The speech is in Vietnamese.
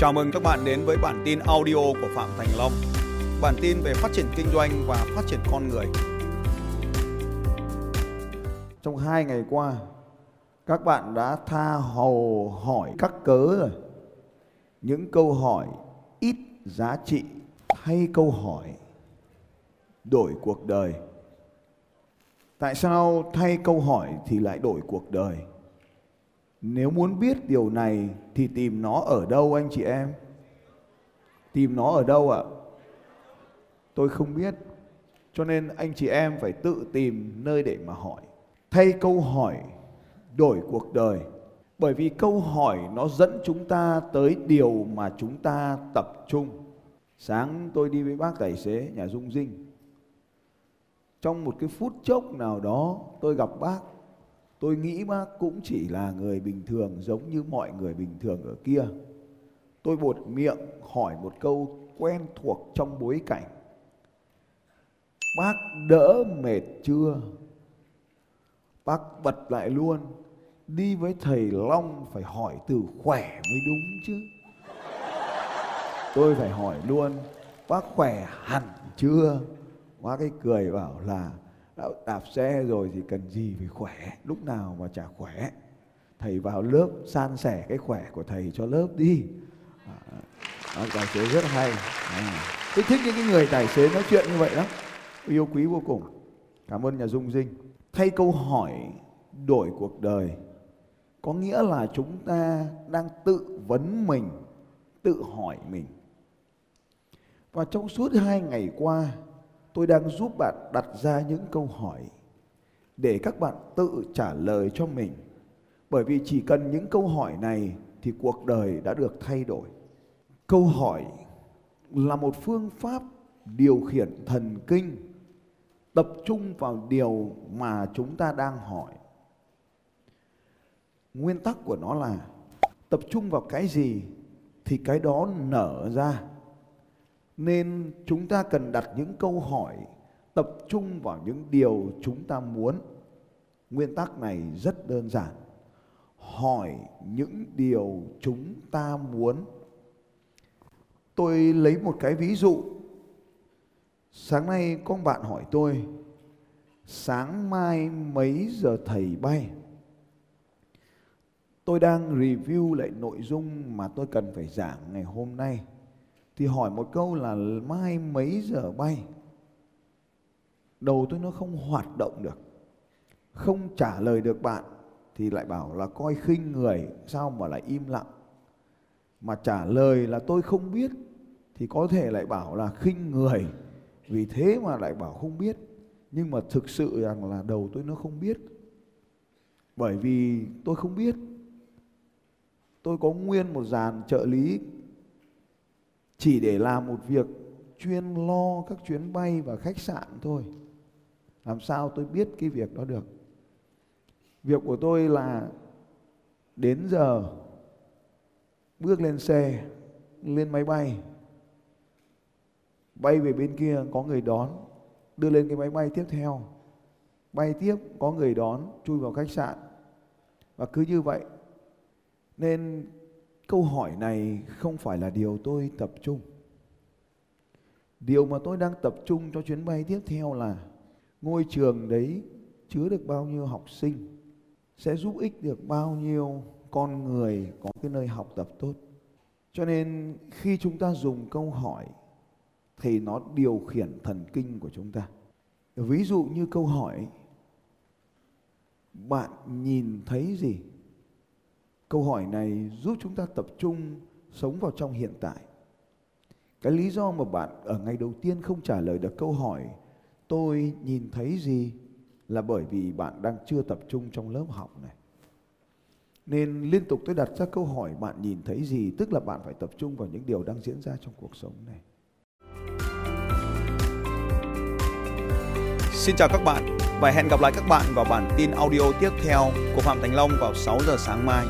Chào mừng các bạn đến với bản tin audio của Phạm Thành Long. Bản tin về phát triển kinh doanh và phát triển con người. Trong hai ngày qua, các bạn đã tha hồ hỏi các cớ rồi. Những câu hỏi ít giá trị hay câu hỏi đổi cuộc đời. Tại sao thay câu hỏi thì lại đổi cuộc đời? Nếu muốn biết điều này thì tìm nó ở đâu, anh chị em? Tìm nó ở đâu ạ? Tôi không biết. Cho nên anh chị em phải tự tìm nơi để mà hỏi. Thay câu hỏi đổi cuộc đời. Bởi vì câu hỏi nó dẫn chúng ta tới điều mà chúng ta tập trung. Sáng tôi đi với bác tài xế nhà Dung Dinh. Trong một cái phút chốc nào đó, tôi gặp bác Tôi nghĩ bác cũng chỉ là người bình thường giống như mọi người bình thường ở kia. Tôi buột miệng hỏi một câu quen thuộc trong bối cảnh. Bác đỡ mệt chưa? Bác bật lại luôn. Đi với thầy Long phải hỏi từ khỏe mới đúng chứ. Tôi phải hỏi luôn. Bác khỏe hẳn chưa? Bác ấy cười bảo là đã đạp xe rồi thì cần gì phải khỏe? Lúc nào mà chả khỏe? Thầy vào lớp san sẻ cái khỏe của thầy cho lớp đi. À, à, tài xế rất hay. À, tôi thích những cái người tài xế nói chuyện như vậy lắm. Yêu quý vô cùng. Cảm ơn nhà dung dinh. Thay câu hỏi đổi cuộc đời. Có nghĩa là chúng ta đang tự vấn mình tự hỏi mình. Và trong suốt hai ngày qua tôi đang giúp bạn đặt ra những câu hỏi để các bạn tự trả lời cho mình. Bởi vì chỉ cần những câu hỏi này thì cuộc đời đã được thay đổi. Câu hỏi là một phương pháp điều khiển thần kinh tập trung vào điều mà chúng ta đang hỏi. Nguyên tắc của nó là tập trung vào cái gì thì cái đó nở ra nên chúng ta cần đặt những câu hỏi, tập trung vào những điều chúng ta muốn. Nguyên tắc này rất đơn giản. Hỏi những điều chúng ta muốn. Tôi lấy một cái ví dụ. Sáng nay có bạn hỏi tôi, sáng mai mấy giờ thầy bay? Tôi đang review lại nội dung mà tôi cần phải giảng ngày hôm nay thì hỏi một câu là mai mấy giờ bay? Đầu tôi nó không hoạt động được. Không trả lời được bạn thì lại bảo là coi khinh người, sao mà lại im lặng? Mà trả lời là tôi không biết thì có thể lại bảo là khinh người. Vì thế mà lại bảo không biết. Nhưng mà thực sự rằng là đầu tôi nó không biết. Bởi vì tôi không biết. Tôi có nguyên một dàn trợ lý chỉ để làm một việc, chuyên lo các chuyến bay và khách sạn thôi. Làm sao tôi biết cái việc đó được? Việc của tôi là đến giờ, bước lên xe, lên máy bay. Bay về bên kia, có người đón, đưa lên cái máy bay tiếp theo. Bay tiếp, có người đón, chui vào khách sạn. Và cứ như vậy, nên câu hỏi này không phải là điều tôi tập trung. Điều mà tôi đang tập trung cho chuyến bay tiếp theo là ngôi trường đấy chứa được bao nhiêu học sinh, sẽ giúp ích được bao nhiêu con người có cái nơi học tập tốt. Cho nên khi chúng ta dùng câu hỏi thì nó điều khiển thần kinh của chúng ta. Ví dụ như câu hỏi, bạn nhìn thấy gì? Câu hỏi này giúp chúng ta tập trung sống vào trong hiện tại. Cái lý do mà bạn ở ngày đầu tiên không trả lời được câu hỏi, tôi nhìn thấy gì là bởi vì bạn đang chưa tập trung trong lớp học này. Nên liên tục tôi đặt ra câu hỏi, bạn nhìn thấy gì tức là bạn phải tập trung vào những điều đang diễn ra trong cuộc sống này. Xin chào các bạn và hẹn gặp lại các bạn vào bản tin audio tiếp theo của Phạm Thành Long vào 6 giờ sáng mai.